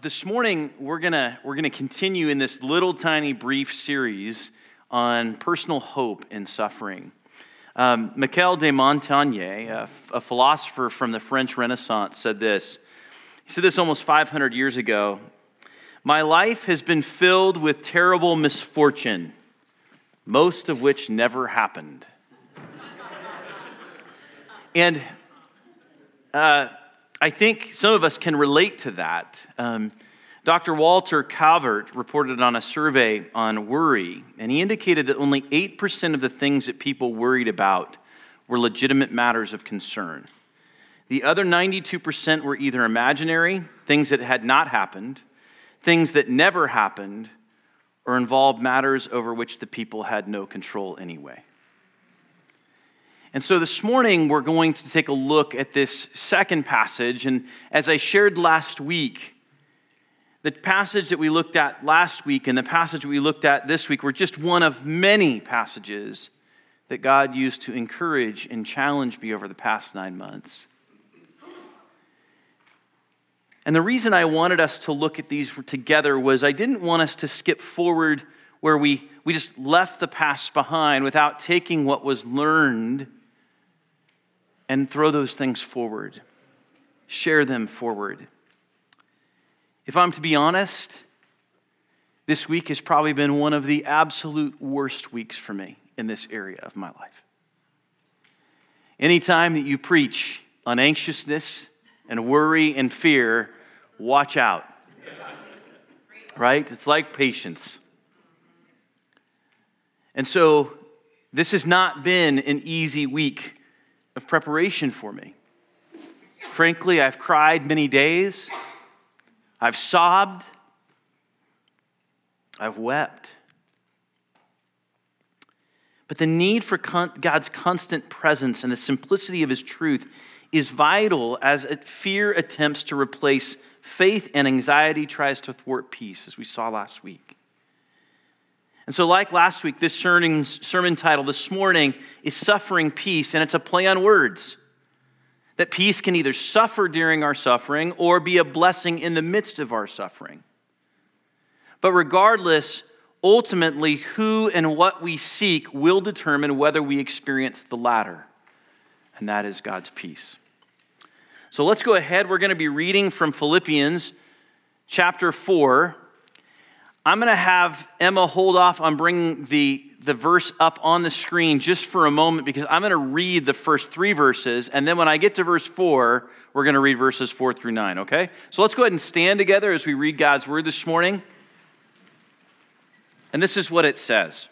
This morning, we're gonna we're gonna continue in this little tiny brief series on personal hope in suffering. Um, Michel de Montaigne, a, a philosopher from the French Renaissance, said this. He said this almost 500 years ago My life has been filled with terrible misfortune, most of which never happened. and uh, I think some of us can relate to that. Um, Dr. Walter Cavert reported on a survey on worry, and he indicated that only 8% of the things that people worried about were legitimate matters of concern. The other 92% were either imaginary, things that had not happened, things that never happened, or involved matters over which the people had no control anyway. And so this morning, we're going to take a look at this second passage. And as I shared last week, the passage that we looked at last week and the passage we looked at this week were just one of many passages that God used to encourage and challenge me over the past nine months. And the reason I wanted us to look at these together was I didn't want us to skip forward where we, we just left the past behind without taking what was learned and throw those things forward, share them forward. If I'm to be honest, this week has probably been one of the absolute worst weeks for me in this area of my life. Anytime that you preach on anxiousness and worry and fear, watch out. Right? It's like patience. And so, this has not been an easy week of preparation for me. Frankly, I've cried many days, I've sobbed, I've wept. But the need for God's constant presence and the simplicity of His truth is vital as fear attempts to replace faith and anxiety tries to thwart peace, as we saw last week. And so, like last week, this sermon title this morning is Suffering Peace, and it's a play on words. That peace can either suffer during our suffering or be a blessing in the midst of our suffering. But regardless, ultimately, who and what we seek will determine whether we experience the latter, and that is God's peace. So let's go ahead. We're going to be reading from Philippians chapter 4 I'm going to have Emma hold off on bringing the, the verse up on the screen just for a moment because I'm going to read the first three verses. And then when I get to verse four, we're going to read verses four through nine, okay? So let's go ahead and stand together as we read God's word this morning. And this is what it says.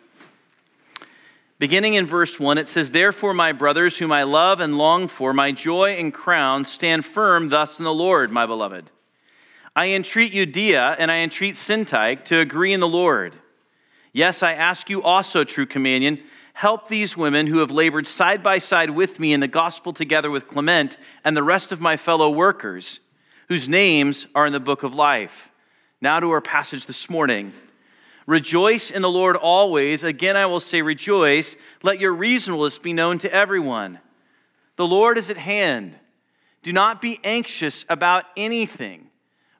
Beginning in verse 1, it says, Therefore, my brothers, whom I love and long for, my joy and crown, stand firm thus in the Lord, my beloved. I entreat Euodia and I entreat Syntyche to agree in the Lord. Yes, I ask you also, true companion, help these women who have labored side by side with me in the gospel together with Clement and the rest of my fellow workers, whose names are in the book of life. Now to our passage this morning. Rejoice in the Lord always. Again, I will say, rejoice. Let your reasonableness be known to everyone. The Lord is at hand. Do not be anxious about anything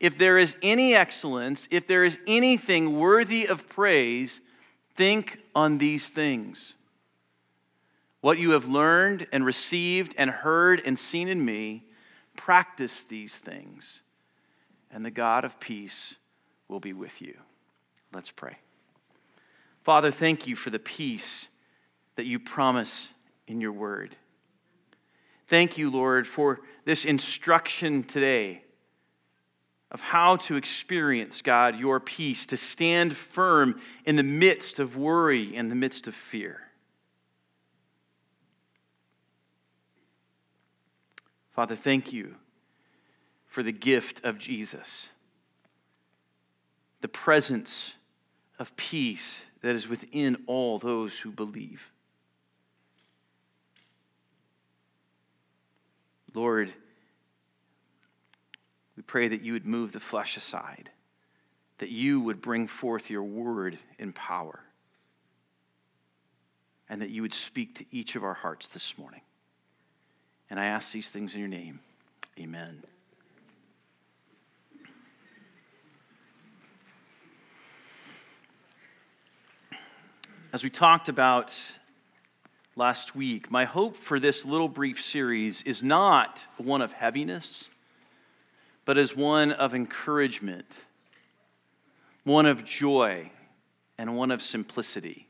if there is any excellence, if there is anything worthy of praise, think on these things. What you have learned and received and heard and seen in me, practice these things, and the God of peace will be with you. Let's pray. Father, thank you for the peace that you promise in your word. Thank you, Lord, for this instruction today of how to experience, God, your peace, to stand firm in the midst of worry, in the midst of fear. Father, thank you for the gift of Jesus, the presence of peace that is within all those who believe. Lord, we pray that you would move the flesh aside, that you would bring forth your word in power, and that you would speak to each of our hearts this morning. And I ask these things in your name. Amen. As we talked about last week, my hope for this little brief series is not one of heaviness, but as one of encouragement, one of joy, and one of simplicity.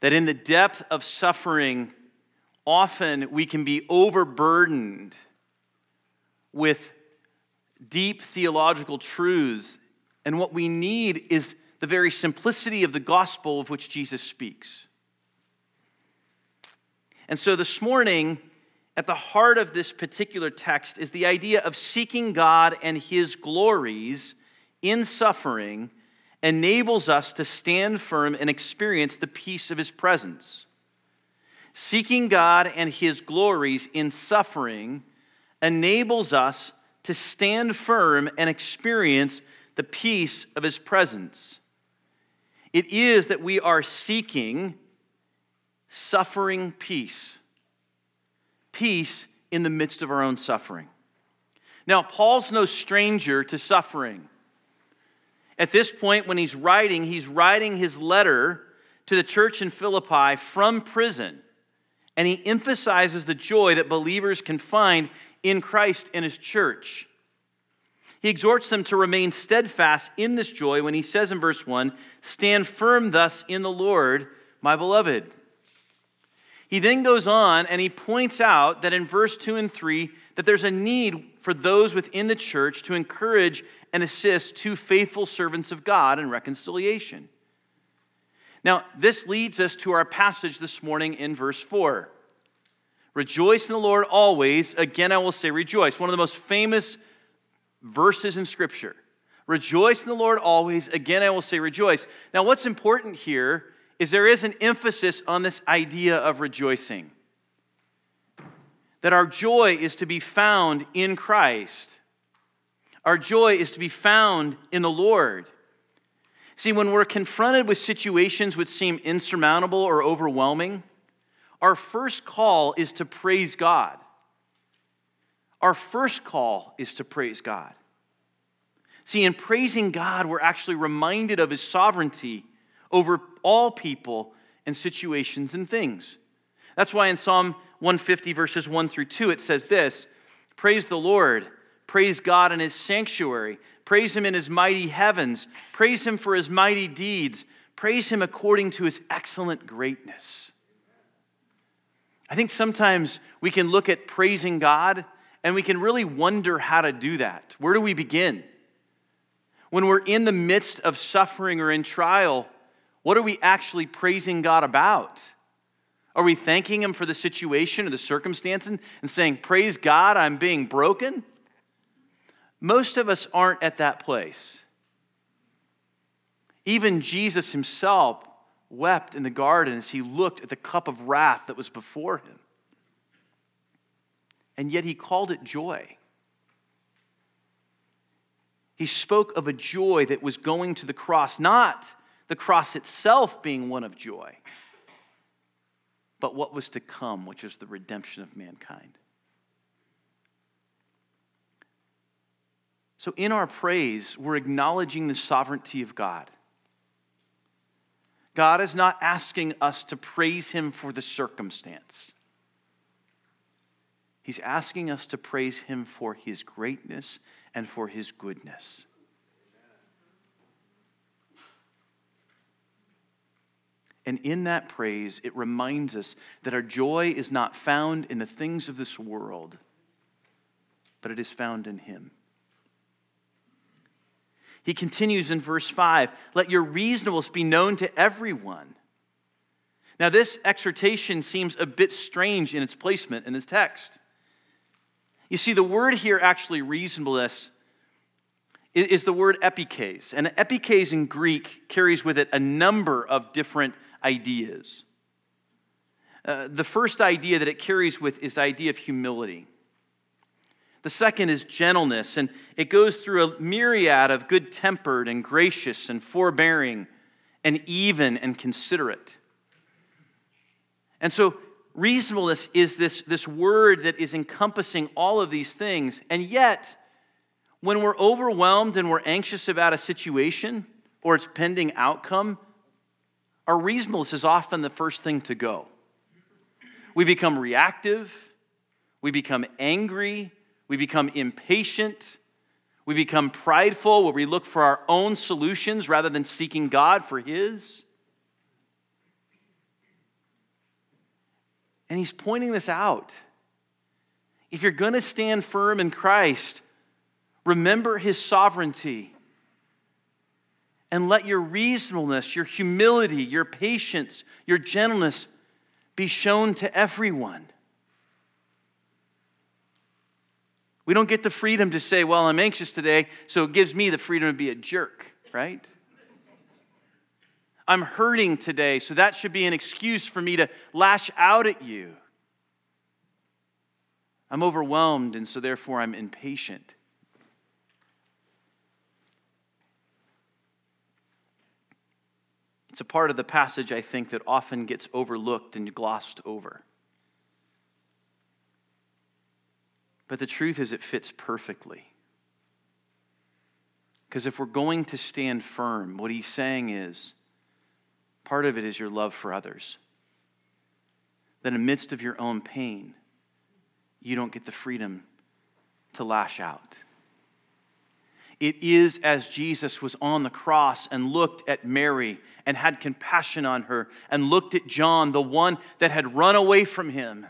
That in the depth of suffering, often we can be overburdened with deep theological truths, and what we need is the very simplicity of the gospel of which Jesus speaks. And so this morning, at the heart of this particular text is the idea of seeking God and his glories in suffering enables us to stand firm and experience the peace of his presence. Seeking God and his glories in suffering enables us to stand firm and experience the peace of his presence. It is that we are seeking suffering peace. Peace in the midst of our own suffering. Now, Paul's no stranger to suffering. At this point, when he's writing, he's writing his letter to the church in Philippi from prison. And he emphasizes the joy that believers can find in Christ and his church. He exhorts them to remain steadfast in this joy when he says in verse 1 Stand firm thus in the Lord, my beloved. He then goes on and he points out that in verse 2 and 3 that there's a need for those within the church to encourage and assist two faithful servants of God in reconciliation. Now, this leads us to our passage this morning in verse 4. Rejoice in the Lord always. Again, I will say rejoice. One of the most famous verses in Scripture. Rejoice in the Lord always. Again, I will say rejoice. Now, what's important here is there is an emphasis on this idea of rejoicing. That our joy is to be found in Christ. Our joy is to be found in the Lord. See, when we're confronted with situations which seem insurmountable or overwhelming, our first call is to praise God. Our first call is to praise God. See, in praising God, we're actually reminded of his sovereignty over all people and situations and things. That's why in Psalm 150, verses 1 through 2, it says this Praise the Lord, praise God in his sanctuary, praise him in his mighty heavens, praise him for his mighty deeds, praise him according to his excellent greatness. I think sometimes we can look at praising God and we can really wonder how to do that. Where do we begin? When we're in the midst of suffering or in trial, what are we actually praising God about? Are we thanking Him for the situation or the circumstances and saying, Praise God, I'm being broken? Most of us aren't at that place. Even Jesus Himself wept in the garden as He looked at the cup of wrath that was before Him and yet he called it joy. He spoke of a joy that was going to the cross, not the cross itself being one of joy, but what was to come, which is the redemption of mankind. So, in our praise, we're acknowledging the sovereignty of God. God is not asking us to praise Him for the circumstance. He's asking us to praise him for his greatness and for his goodness. And in that praise, it reminds us that our joy is not found in the things of this world, but it is found in Him. He continues in verse 5 Let your reasonableness be known to everyone. Now, this exhortation seems a bit strange in its placement in this text. You see, the word here, actually, reasonableness, is the word epieikes. And epieikes in Greek carries with it a number of different ideas. Uh, the first idea that it carries with is the idea of humility. The second is gentleness, and it goes through a myriad of good tempered and gracious and forbearing and even and considerate. And so, reasonableness is this, this word that is encompassing all of these things. And yet, when we're overwhelmed and we're anxious about a situation or its pending outcome, our reasonableness is often the first thing to go. We become reactive, we become angry, we become impatient, we become prideful, where we look for our own solutions rather than seeking God for His. And He's pointing this out. If you're going to stand firm in Christ, remember His sovereignty and let your reasonableness, your humility, your patience, your gentleness be shown to everyone. We don't get the freedom to say, Well, I'm anxious today, so it gives me the freedom to be a jerk, right? I'm hurting today, so that should be an excuse for me to lash out at you. I'm overwhelmed, and so therefore I'm impatient. It's a part of the passage, I think, that often gets overlooked and glossed over. But the truth is, it fits perfectly. Because if we're going to stand firm, what he's saying is part of it is your love for others. That in the midst of your own pain, you don't get the freedom to lash out. It is as Jesus was on the cross and looked at Mary and had compassion on her, and looked at John, the one that had run away from him,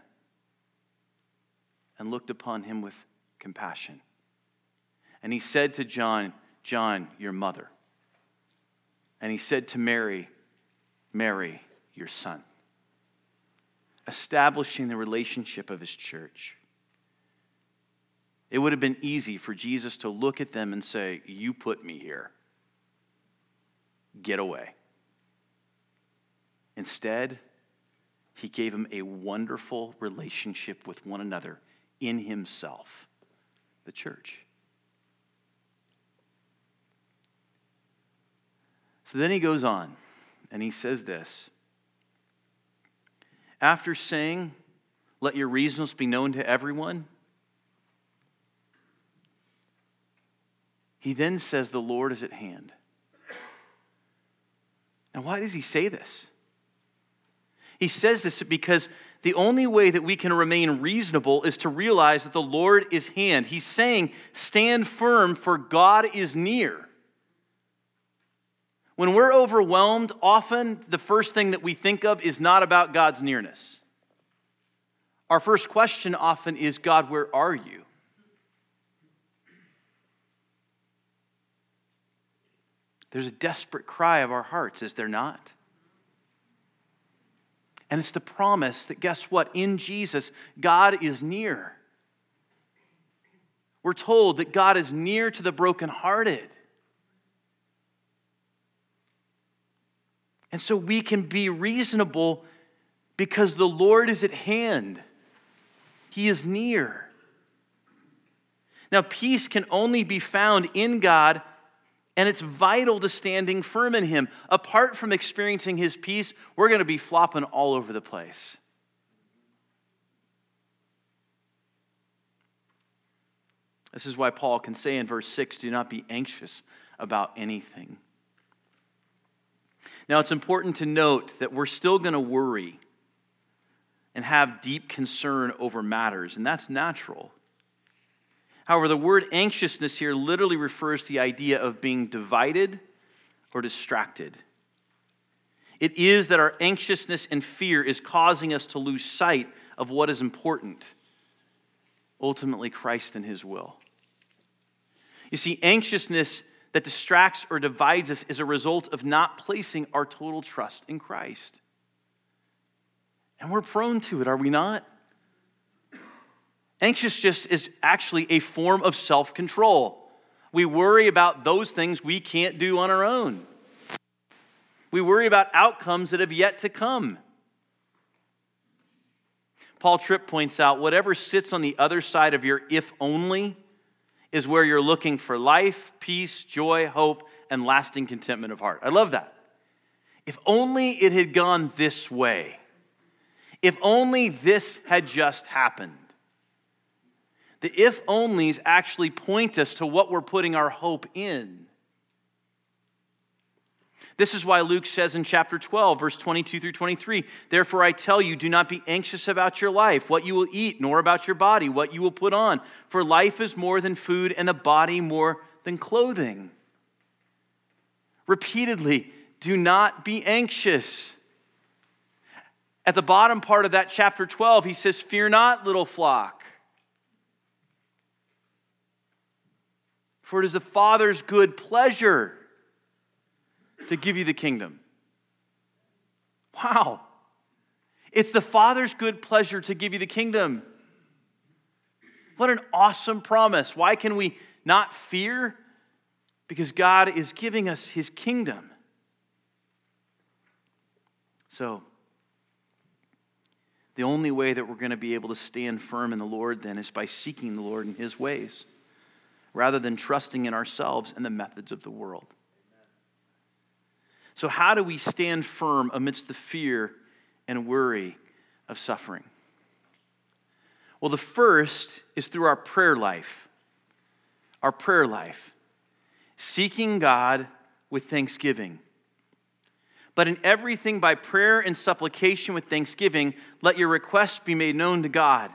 and looked upon him with compassion. And he said to John, John, your mother. And he said to Mary, Mary, your son. Establishing the relationship of his church. It would have been easy for Jesus to look at them and say, You put me here. Get away. Instead, he gave them a wonderful relationship with one another in himself, the church. So then he goes on and he says this After saying, Let your reasons be known to everyone, he then says, The Lord is at hand. Now, why does he say this? He says this because the only way that we can remain reasonable is to realize that the Lord is hand. He's saying, stand firm, for God is near. When we're overwhelmed, often the first thing that we think of is not about God's nearness. Our first question often is God, where are you? There's a desperate cry of our hearts, is there not? And it's the promise that, guess what? In Jesus, God is near. We're told that God is near to the brokenhearted. And so we can be reasonable because the Lord is at hand, He is near. Now, peace can only be found in God and it's vital to standing firm in Him. Apart from experiencing His peace, we're going to be flopping all over the place. This is why Paul can say in verse 6 do not be anxious about anything. Now, it's important to note that we're still going to worry and have deep concern over matters, and that's natural. However, the word anxiousness here literally refers to the idea of being divided or distracted. It is that our anxiousness and fear is causing us to lose sight of what is important ultimately, Christ and His will. You see, anxiousness that distracts or divides us is a result of not placing our total trust in Christ. And we're prone to it, are we not? Anxious just is actually a form of self control. We worry about those things we can't do on our own. We worry about outcomes that have yet to come. Paul Tripp points out whatever sits on the other side of your if only is where you're looking for life, peace, joy, hope, and lasting contentment of heart. I love that. If only it had gone this way. If only this had just happened. The if onlys actually point us to what we're putting our hope in. This is why Luke says in chapter 12, verse 22 through 23 Therefore I tell you, do not be anxious about your life, what you will eat, nor about your body, what you will put on. For life is more than food, and the body more than clothing. Repeatedly, do not be anxious. At the bottom part of that chapter 12, he says, Fear not, little flock. For it is the Father's good pleasure to give you the kingdom. Wow. It's the Father's good pleasure to give you the kingdom. What an awesome promise. Why can we not fear? Because God is giving us his kingdom. So, the only way that we're going to be able to stand firm in the Lord then is by seeking the Lord in his ways rather than trusting in ourselves and the methods of the world. So, how do we stand firm amidst the fear and worry of suffering? Well, the first is through our prayer life. Our prayer life. Seeking God with thanksgiving. But in everything by prayer and supplication with thanksgiving, let your requests be made known to God.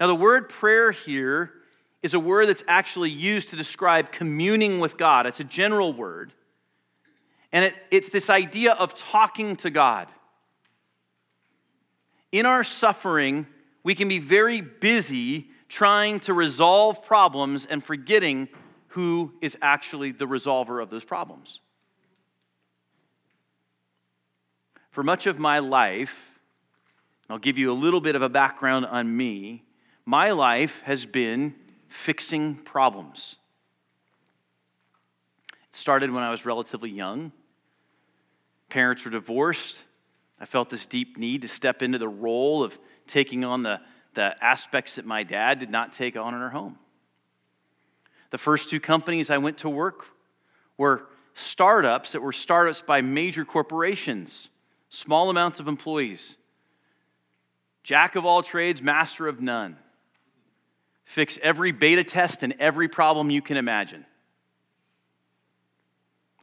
Now, the word prayer here is a word that's actually used to describe communing with God. It's a general word. And it, it's this idea of talking to God. In our suffering, we can be very busy trying to resolve problems and forgetting who is actually the resolver of those problems. For much of my life, I'll give you a little bit of a background on me. My life has been fixing problems. It started when I was relatively young parents were divorced, I felt this deep need to step into the role of taking on the, the aspects that my dad did not take on in our home. The first two companies I went to work were startups that were startups by major corporations, small amounts of employees. Jack of all trades, master of none. Fix every beta test and every problem you can imagine.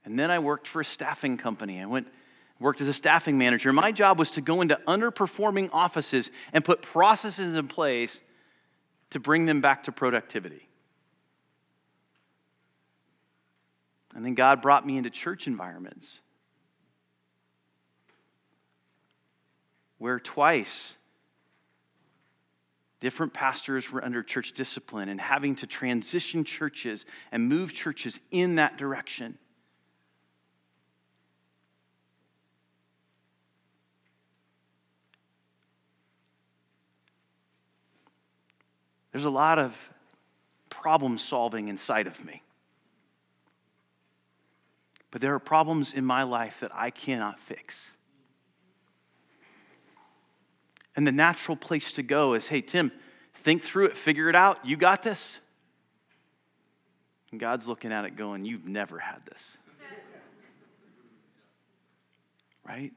And then I worked for a staffing company. I went worked as a staffing manager. My job was to go into underperforming offices and put processes in place to bring them back to productivity. And then God brought me into church environments where twice different pastors were under church discipline and having to transition churches and move churches in that direction. There's a lot of problem solving inside of me. But there are problems in my life that I cannot fix. And the natural place to go is hey, Tim, think through it, figure it out. You got this. And God's looking at it going, You've never had this. Right?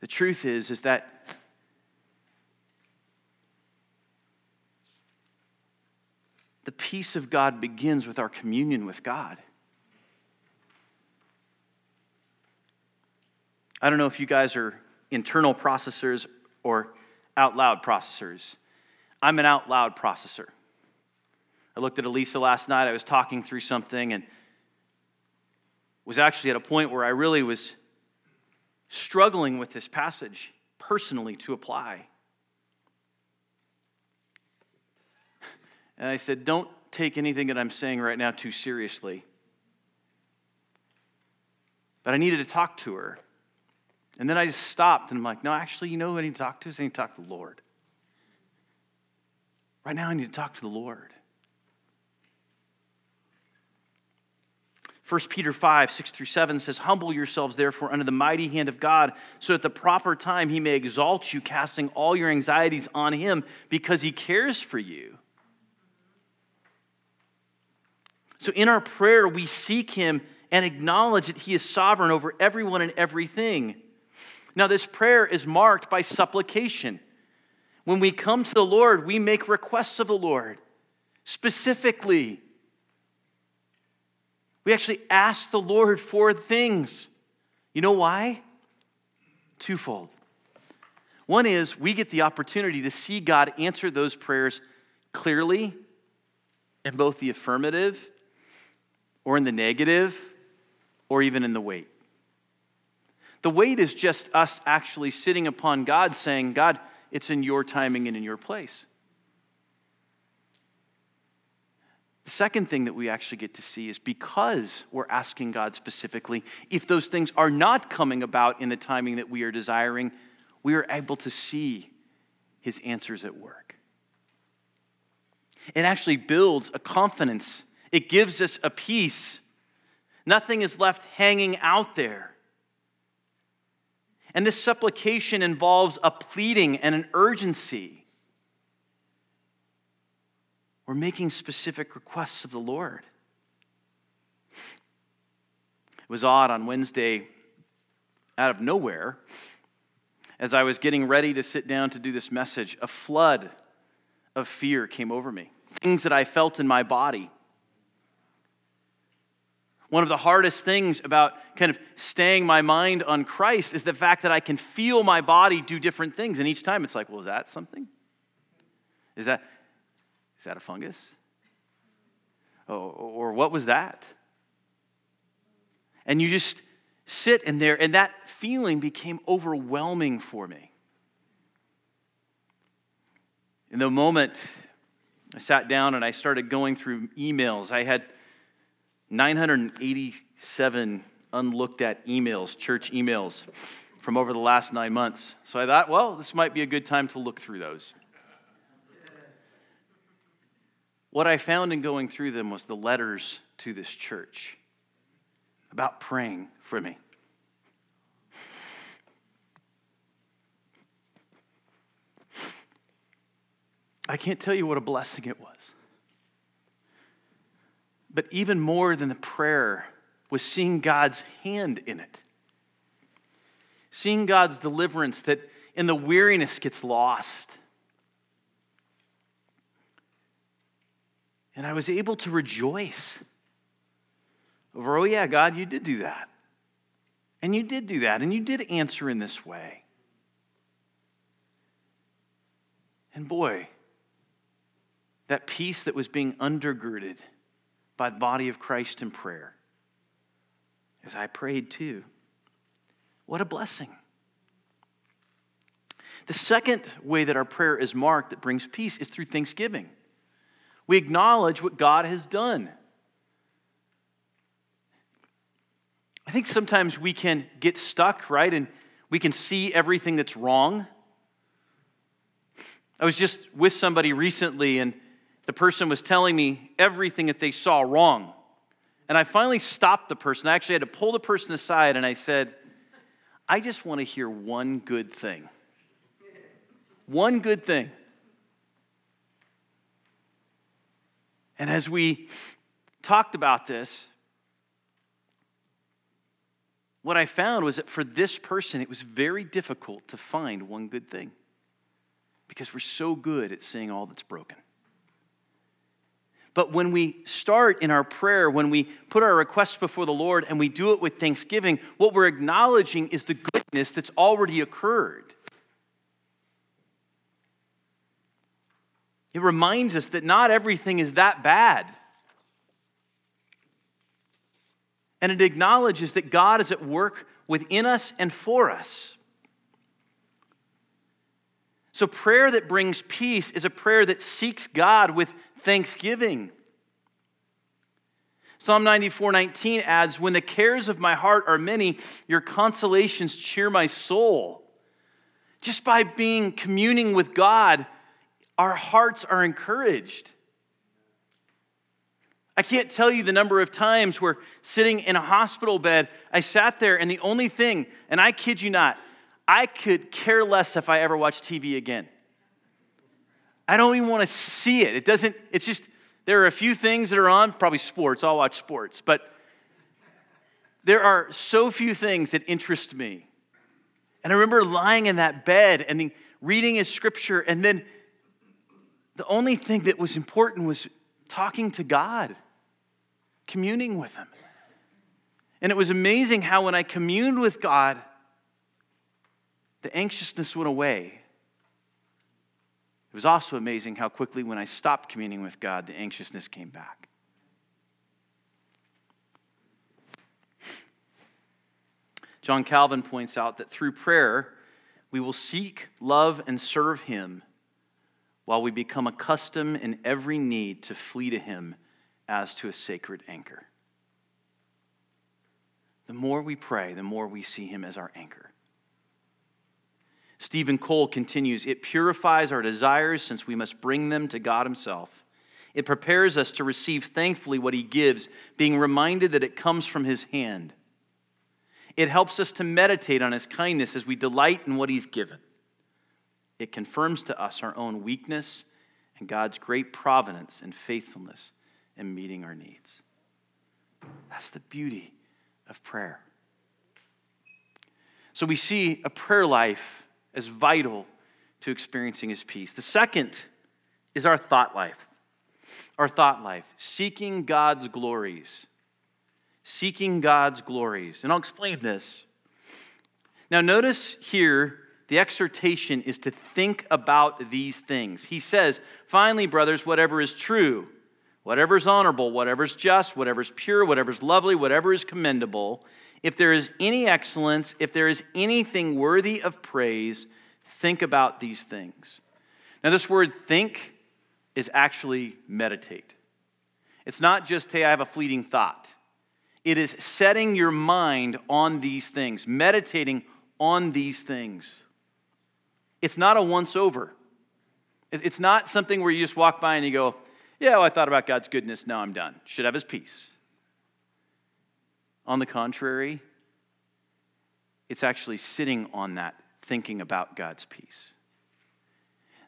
The truth is is that the peace of God begins with our communion with God. I don't know if you guys are internal processors or out loud processors. I'm an out loud processor. I looked at Elisa last night. I was talking through something and was actually at a point where I really was struggling with this passage personally to apply. And I said, Don't take anything that I'm saying right now too seriously. But I needed to talk to her. And then I just stopped and I'm like, No, actually, you know who I need to talk to? I need to talk to the Lord. Right now, I need to talk to the Lord. 1 Peter 5, 6 through 7 says, Humble yourselves, therefore, under the mighty hand of God, so at the proper time he may exalt you, casting all your anxieties on him because he cares for you. So in our prayer, we seek him and acknowledge that he is sovereign over everyone and everything. Now, this prayer is marked by supplication. When we come to the Lord, we make requests of the Lord specifically. We actually ask the Lord for things. You know why? Twofold. One is we get the opportunity to see God answer those prayers clearly in both the affirmative or in the negative or even in the wait. The wait is just us actually sitting upon God saying, God, it's in your timing and in your place. The second thing that we actually get to see is because we're asking God specifically, if those things are not coming about in the timing that we are desiring, we are able to see his answers at work. It actually builds a confidence, it gives us a peace. Nothing is left hanging out there. And this supplication involves a pleading and an urgency. We're making specific requests of the Lord. It was odd on Wednesday, out of nowhere, as I was getting ready to sit down to do this message, a flood of fear came over me. Things that I felt in my body. One of the hardest things about kind of staying my mind on Christ is the fact that I can feel my body do different things. And each time it's like, well, is that something? Is that, is that a fungus? Oh, or what was that? And you just sit in there, and that feeling became overwhelming for me. In the moment, I sat down and I started going through emails. I had 987 unlooked at emails, church emails, from over the last nine months. So I thought, well, this might be a good time to look through those. What I found in going through them was the letters to this church about praying for me. I can't tell you what a blessing it was. But even more than the prayer was seeing God's hand in it. Seeing God's deliverance that in the weariness gets lost And I was able to rejoice over, oh, yeah, God, you did do that. And you did do that. And you did answer in this way. And boy, that peace that was being undergirded by the body of Christ in prayer, as I prayed too, what a blessing. The second way that our prayer is marked that brings peace is through thanksgiving. We acknowledge what God has done. I think sometimes we can get stuck, right? And we can see everything that's wrong. I was just with somebody recently, and the person was telling me everything that they saw wrong. And I finally stopped the person. I actually had to pull the person aside, and I said, I just want to hear one good thing. One good thing. And as we talked about this, what I found was that for this person, it was very difficult to find one good thing because we're so good at seeing all that's broken. But when we start in our prayer, when we put our requests before the Lord and we do it with thanksgiving, what we're acknowledging is the goodness that's already occurred. It reminds us that not everything is that bad. And it acknowledges that God is at work within us and for us. So, prayer that brings peace is a prayer that seeks God with thanksgiving. Psalm 94 19 adds, When the cares of my heart are many, your consolations cheer my soul. Just by being communing with God, our hearts are encouraged. I can't tell you the number of times where sitting in a hospital bed, I sat there and the only thing, and I kid you not, I could care less if I ever watch TV again. I don't even want to see it. It doesn't, it's just, there are a few things that are on, probably sports, I'll watch sports, but there are so few things that interest me. And I remember lying in that bed and reading his scripture, and then the only thing that was important was talking to God communing with Him. And it was amazing how when I communed with God, the anxiousness went away. It was also amazing how quickly, when I stopped communing with God, the anxiousness came back. John Calvin points out that through prayer, we will seek, love, and serve Him while we become accustomed in every need to flee to Him as to a sacred anchor. The more we pray, the more we see him as our anchor. Steven Cole continues It purifies our desires since we must bring them to God Himself. It prepares us to receive thankfully what He gives, being reminded that it comes from His hand. It helps us to meditate on His kindness as we delight in what He's given. It confirms to us our own weakness and God's great providence and faithfulness in meeting our needs. That's the beauty of prayer. So we see a prayer life as vital to experiencing his peace. The second is our thought life. Our thought life, seeking God's glories. Seeking God's glories. And I'll explain this. Now, notice here the exhortation is to think about these things. He says, Finally, brothers, whatever is true whatever is honorable, whatever is just, whatever is pure, whatever is lovely, whatever is commendable, if there is any excellence, if there is anything worthy of praise, think about these things. Now, this word think is actually meditate. It's not just, hey, I have a fleeting thought. It is setting your mind on these things, meditating on these things. It's not a once over. It's not something where you just walk by and you go, yeah, well, I thought about God's goodness. Now I'm done. Should have his peace. On the contrary, it's actually sitting on that, thinking about God's peace,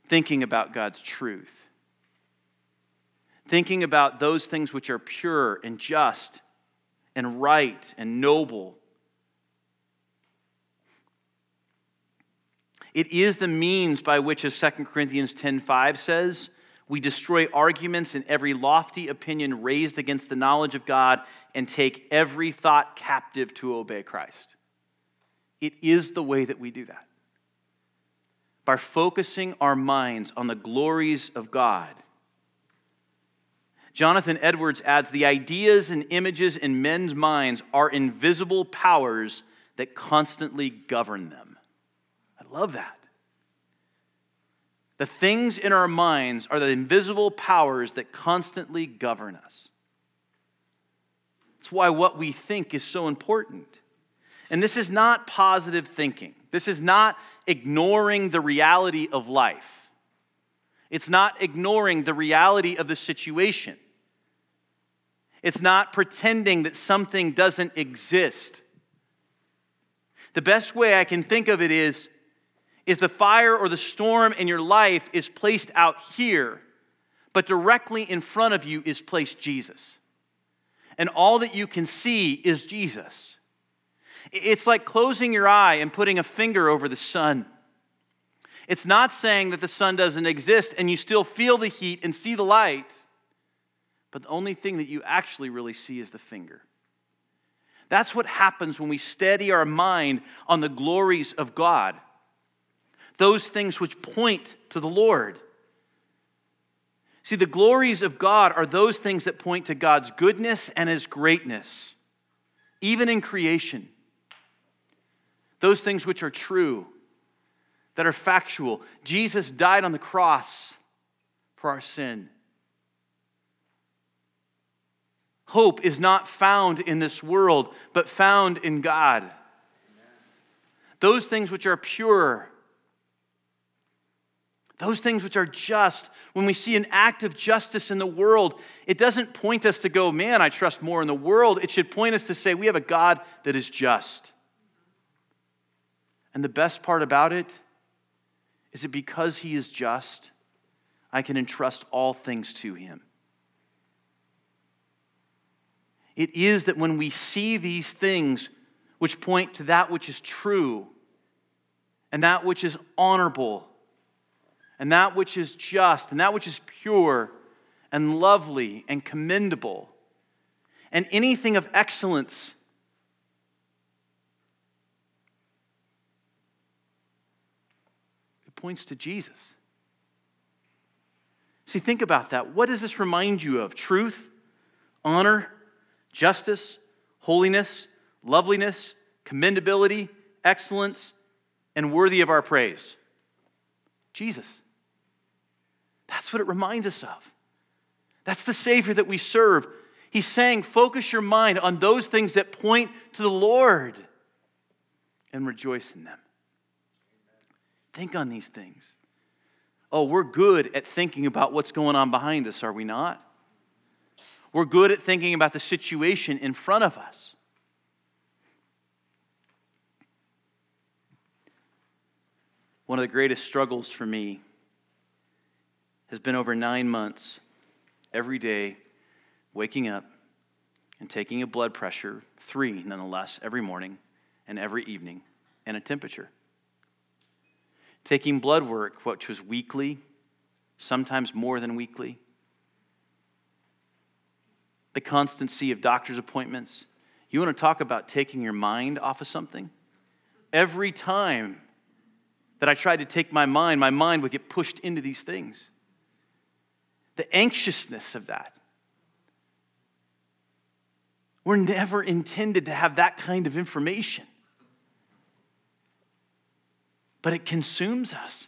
thinking about God's truth, thinking about those things which are pure and just and right and noble. It is the means by which, as 2 Corinthians 10:5 says, we destroy arguments and every lofty opinion raised against the knowledge of God and take every thought captive to obey Christ. It is the way that we do that. By focusing our minds on the glories of God. Jonathan Edwards adds the ideas and images in men's minds are invisible powers that constantly govern them. I love that. The things in our minds are the invisible powers that constantly govern us. That's why what we think is so important. And this is not positive thinking. This is not ignoring the reality of life. It's not ignoring the reality of the situation. It's not pretending that something doesn't exist. The best way I can think of it is is the fire or the storm in your life is placed out here, but directly in front of you is placed Jesus. And all that you can see is Jesus. It's like closing your eye and putting a finger over the sun. It's not saying that the sun doesn't exist and you still feel the heat and see the light, but the only thing that you actually really see is the finger. That's what happens when we steady our mind on the glories of God those things which point to the Lord. See, the glories of God are those things that point to God's goodness and His greatness, even in creation. Those things which are true, that are factual. Jesus died on the cross for our sin. Hope is not found in this world, but found in God. Those things which are pure, those things which are just, when we see an act of justice in the world, it doesn't point us to go, man, I trust more in the world. It should point us to say, we have a God that is just. And the best part about it is that because he is just, I can entrust all things to him. It is that when we see these things which point to that which is true and that which is honorable and that which is just and that which is pure and lovely and commendable and anything of excellence. It points to Jesus. See, think about that. What does this remind you of? Truth, honor, justice, holiness, loveliness, commendability, excellence, and worthy of our praise? Jesus. That's what it reminds us of. That's the Savior that we serve. He's saying, focus your mind on those things that point to the Lord and rejoice in them. Think on these things. Oh, we're good at thinking about what's going on behind us, are we not? We're good at thinking about the situation in front of us. One of the greatest struggles for me has been over nine months, every day, waking up and taking a blood pressure, three nonetheless, every morning and every evening, and a temperature. Taking blood work, which was weekly, sometimes more than weekly. The constancy of doctor's appointments. You want to talk about taking your mind off of something? Every time that I tried to take my mind, my mind would get pushed into these things the anxiousness of that. We're never intended to have that kind of information. But it consumes us.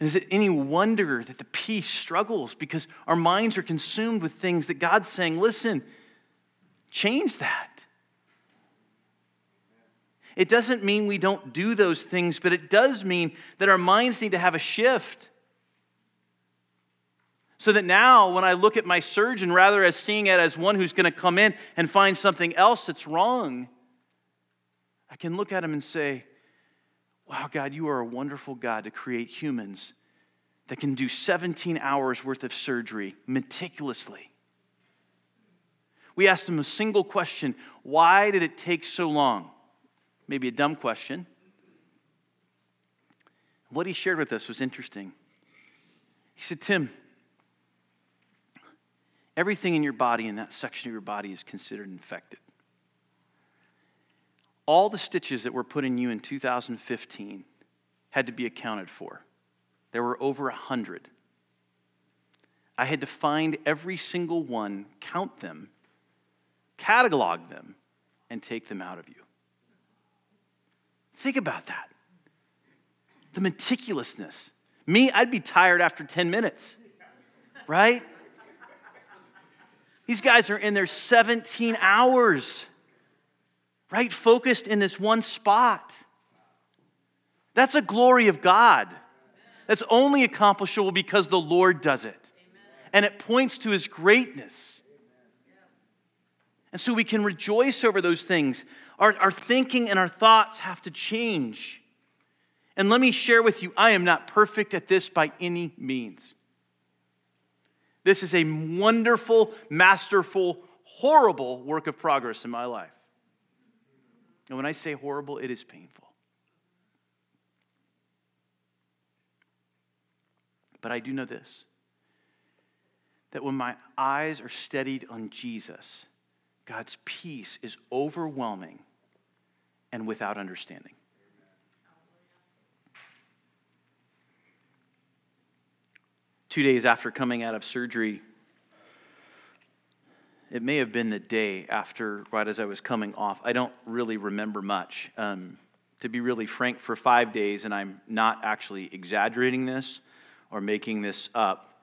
And is it any wonder that the peace struggles because our minds are consumed with things that God's saying, listen, change that. It doesn't mean we don't do those things, but it does mean that our minds need to have a shift. So that now, when I look at my surgeon, rather as seeing it as one who's going to come in and find something else that's wrong, I can look at him and say, Wow, God, you are a wonderful God to create humans that can do 17 hours worth of surgery meticulously. We asked him a single question Why did it take so long? Maybe a dumb question. What he shared with us was interesting. He said, Tim, Everything in your body, in that section of your body, is considered infected. All the stitches that were put in you in 2015 had to be accounted for. There were over a hundred. I had to find every single one, count them, catalog them, and take them out of you. Think about that. The meticulousness. Me, I'd be tired after 10 minutes, right? These guys are in there 17 hours, right? Focused in this one spot. That's a glory of God. That's only accomplishable because the Lord does it. And it points to his greatness. And so we can rejoice over those things. Our, our thinking and our thoughts have to change. And let me share with you I am not perfect at this by any means. This is a wonderful, masterful, horrible work of progress in my life. And when I say horrible, it is painful. But I do know this that when my eyes are steadied on Jesus, God's peace is overwhelming and without understanding. Two days after coming out of surgery, it may have been the day after, right as I was coming off. I don't really remember much. Um, to be really frank, for five days, and I'm not actually exaggerating this or making this up,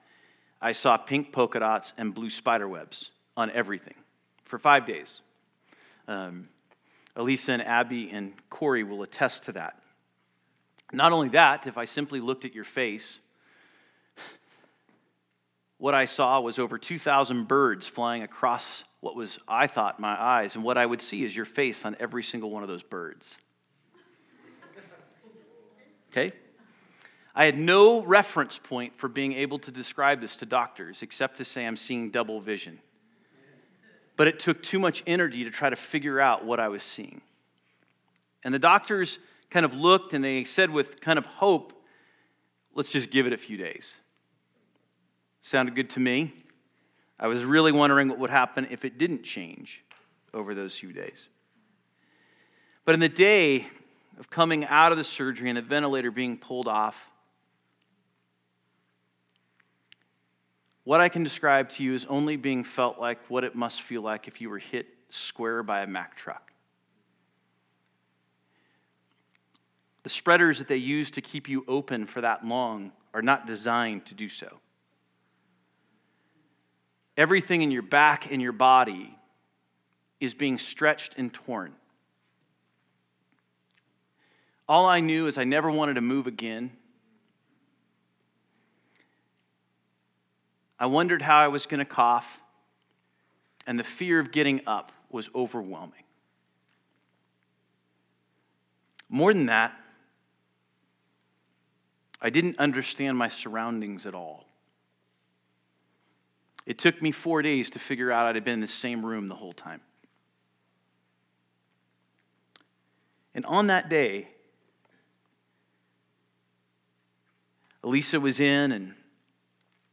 I saw pink polka dots and blue spider webs on everything for five days. Um, Elisa and Abby and Corey will attest to that. Not only that, if I simply looked at your face, what I saw was over 2,000 birds flying across what was, I thought, my eyes. And what I would see is your face on every single one of those birds. Okay? I had no reference point for being able to describe this to doctors except to say I'm seeing double vision. But it took too much energy to try to figure out what I was seeing. And the doctors kind of looked and they said, with kind of hope, let's just give it a few days. Sounded good to me. I was really wondering what would happen if it didn't change over those few days. But in the day of coming out of the surgery and the ventilator being pulled off, what I can describe to you is only being felt like what it must feel like if you were hit square by a Mack truck. The spreaders that they use to keep you open for that long are not designed to do so. Everything in your back and your body is being stretched and torn. All I knew is I never wanted to move again. I wondered how I was going to cough, and the fear of getting up was overwhelming. More than that, I didn't understand my surroundings at all. It took me four days to figure out I'd have been in the same room the whole time. And on that day, Elisa was in and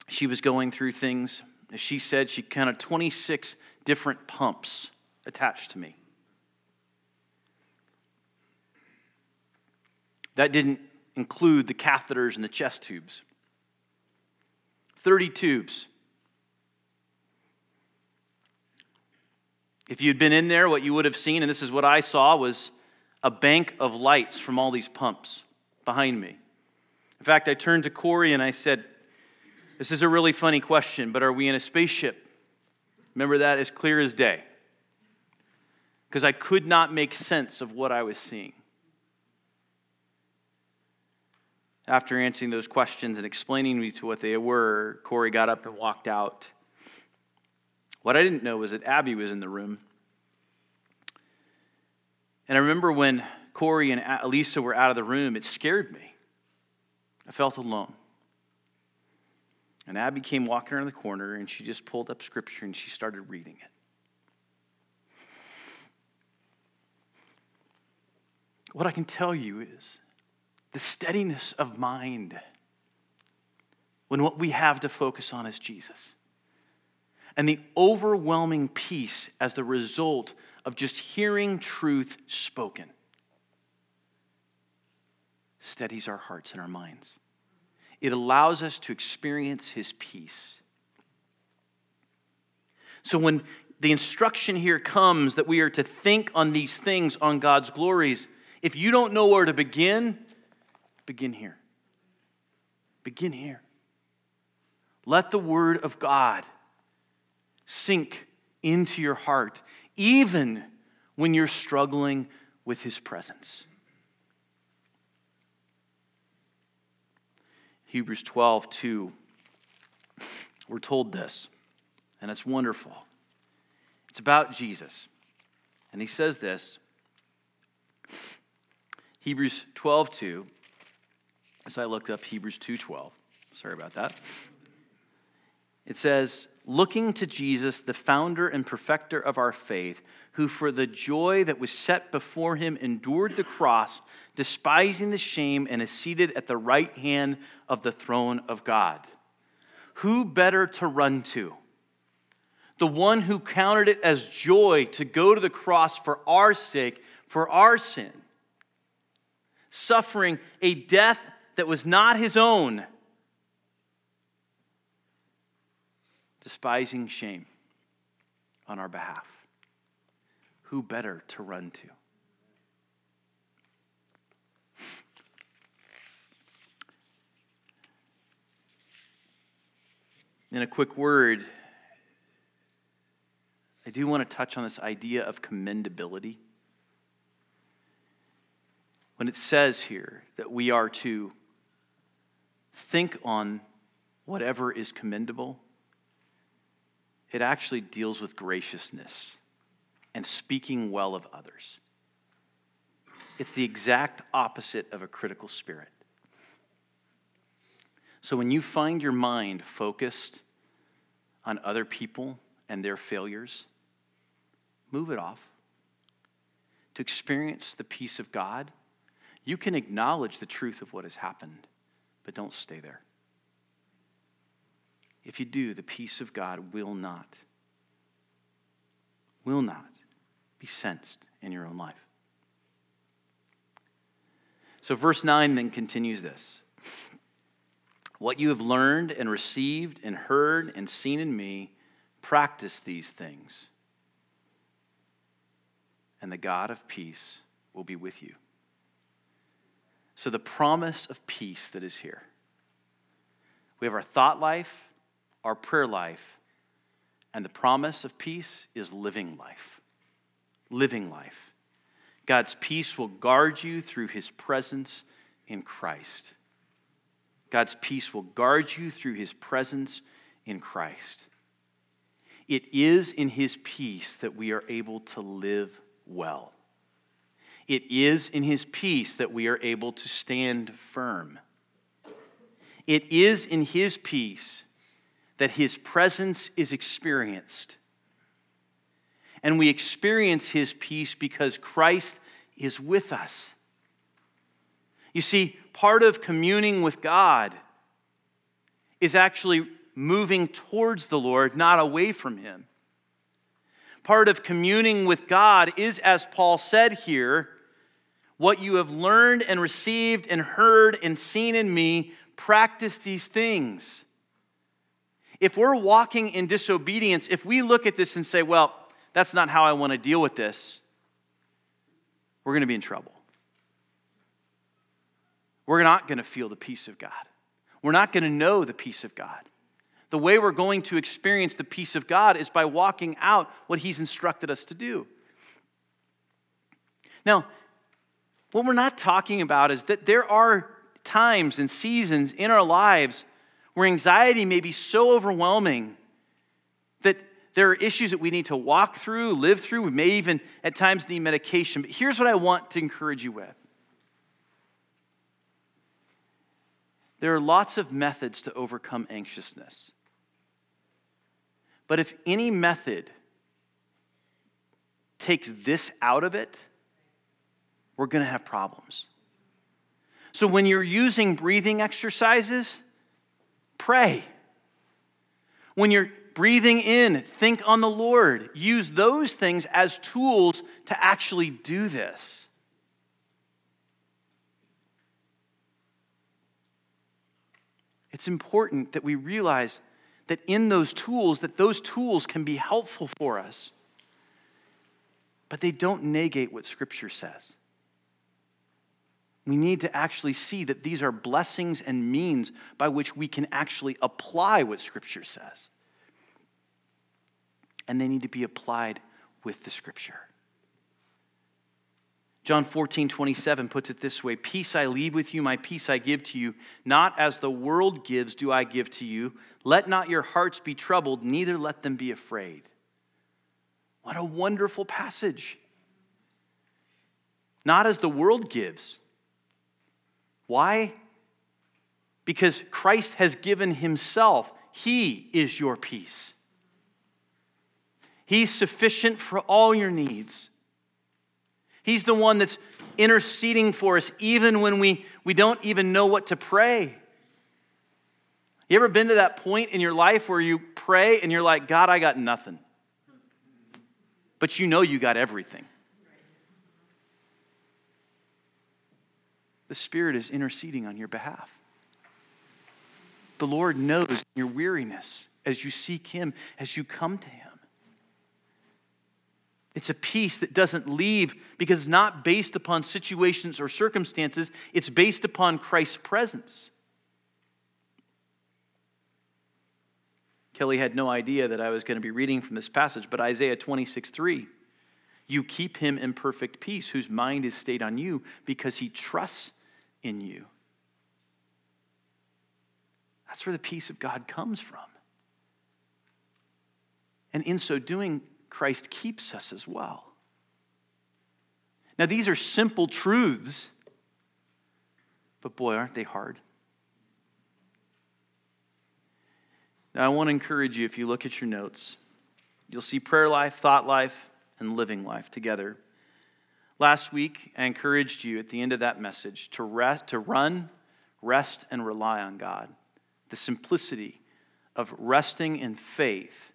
she was going through things. As she said, she counted 26 different pumps attached to me. That didn't include the catheters and the chest tubes. 30 tubes. If you'd been in there, what you would have seen, and this is what I saw, was a bank of lights from all these pumps behind me. In fact, I turned to Corey and I said, This is a really funny question, but are we in a spaceship? Remember that as clear as day. Because I could not make sense of what I was seeing. After answering those questions and explaining to me to what they were, Corey got up and walked out. What I didn't know was that Abby was in the room. And I remember when Corey and Elisa were out of the room, it scared me. I felt alone. And Abby came walking around the corner and she just pulled up scripture and she started reading it. What I can tell you is the steadiness of mind when what we have to focus on is Jesus. And the overwhelming peace as the result of just hearing truth spoken steadies our hearts and our minds. It allows us to experience his peace. So when the instruction here comes that we are to think on these things, on God's glories, if you don't know where to begin, Begin here. Begin here. Let the word of God sink into your heart, even when you're struggling with his presence. Hebrews 12, 2. We're told this, and it's wonderful. It's about Jesus. And he says this Hebrews 12, 2 as I looked up Hebrews 2:12. Sorry about that. It says, "Looking to Jesus, the founder and perfecter of our faith, who for the joy that was set before him endured the cross, despising the shame, and is seated at the right hand of the throne of God." Who better to run to? The one who counted it as joy to go to the cross for our sake, for our sin, suffering a death that was not his own, despising shame on our behalf. Who better to run to? In a quick word, I do want to touch on this idea of commendability. when it says here that we are to think on whatever is commendable, it actually deals with graciousness and speaking well of others. It's the exact opposite of a critical spirit. So when you find your mind focused on other people and their failures, move it off. To experience the peace of God, you can acknowledge the truth of what has happened, but don't stay there. If you do, the peace of God will not, will not be sensed in your own life. So, verse 9 then continues this What you have learned and received and heard and seen in me, practice these things, and the God of peace will be with you. So, the promise of peace that is here. We have our thought life, our prayer life, and the promise of peace is living life. Living life. God's peace will guard you through his presence in Christ. God's peace will guard you through his presence in Christ. It is in his peace that we are able to live well. It is in his peace that we are able to stand firm. It is in his peace that his presence is experienced and we experience his peace because Christ is with us. You see, part of communing with God is actually moving towards the Lord, not away from him. Part of communing with God is, as Paul said here, what you have learned and received and heard and seen in me, practice these things. If we're walking in disobedience, if we look at this and say, well, that's not how I want to deal with this, we're going to be in trouble. We're not going to feel the peace of God. We're not going to know the peace of God. The way we're going to experience the peace of God is by walking out what He's instructed us to do. Now, what we're not talking about is that there are times and seasons in our lives where anxiety may be so overwhelming that there are issues that we need to walk through, live through. We may even at times need medication. But here's what I want to encourage you with there are lots of methods to overcome anxiousness. But if any method takes this out of it, we're going to have problems. So when you're using breathing exercises, pray. When you're breathing in, think on the Lord. Use those things as tools to actually do this. It's important that we realize that in those tools that those tools can be helpful for us. But they don't negate what scripture says. We need to actually see that these are blessings and means by which we can actually apply what scripture says and they need to be applied with the scripture. John 14, 27 puts it this way Peace I leave with you, my peace I give to you. Not as the world gives, do I give to you. Let not your hearts be troubled, neither let them be afraid. What a wonderful passage. Not as the world gives. Why? Because Christ has given himself. He is your peace. He's sufficient for all your needs. He's the one that's interceding for us even when we, we don't even know what to pray. You ever been to that point in your life where you pray and you're like, God, I got nothing? But you know you got everything. The Spirit is interceding on your behalf. The Lord knows your weariness as you seek Him, as you come to Him. It's a peace that doesn't leave because it's not based upon situations or circumstances, it's based upon Christ's presence. Kelly had no idea that I was going to be reading from this passage, but Isaiah 26 3. You keep him in perfect peace, whose mind is stayed on you because he trusts in you. That's where the peace of God comes from. And in so doing, Christ keeps us as well. Now, these are simple truths, but boy, aren't they hard. Now, I want to encourage you if you look at your notes, you'll see prayer life, thought life, and living life together. Last week, I encouraged you at the end of that message to, rest, to run, rest, and rely on God. The simplicity of resting in faith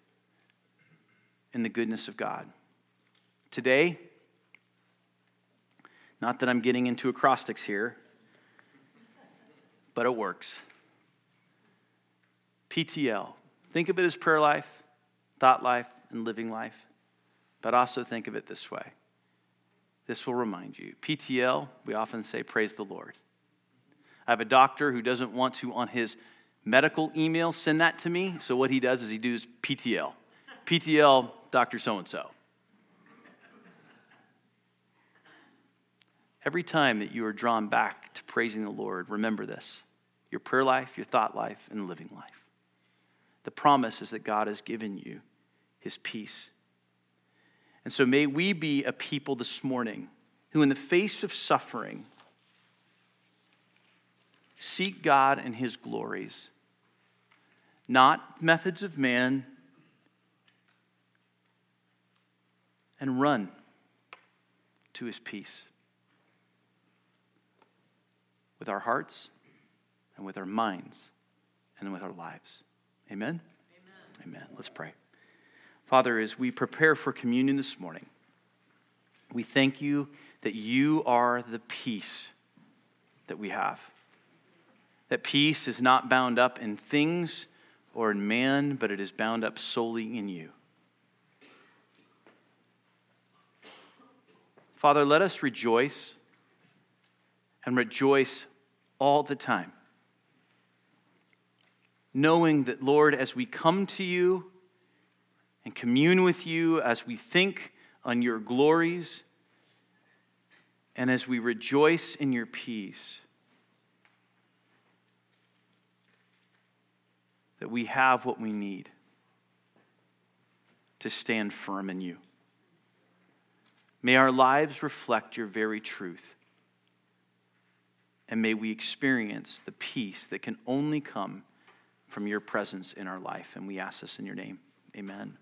in the goodness of God. Today, not that I'm getting into acrostics here, but it works. PTL. Think of it as prayer life, thought life, and living life. But also think of it this way. This will remind you. PTL, we often say, praise the Lord. I have a doctor who doesn't want to, on his medical email, send that to me. So what he does is he does PTL. PTL, Dr. So and so. Every time that you are drawn back to praising the Lord, remember this your prayer life, your thought life, and living life. The promise is that God has given you his peace. And so may we be a people this morning who, in the face of suffering, seek God and his glories, not methods of man, and run to his peace with our hearts and with our minds and with our lives. Amen? Amen. Amen. Let's pray. Father, as we prepare for communion this morning, we thank you that you are the peace that we have. That peace is not bound up in things or in man, but it is bound up solely in you. Father, let us rejoice and rejoice all the time knowing that, Lord, as we come to you and commune with you, as we think on your glories, and as we rejoice in your peace, that we have what we need to stand firm in you. May our lives reflect your very truth. And may we experience the peace that can only come from your presence in our life. And we ask this in your name. Amen.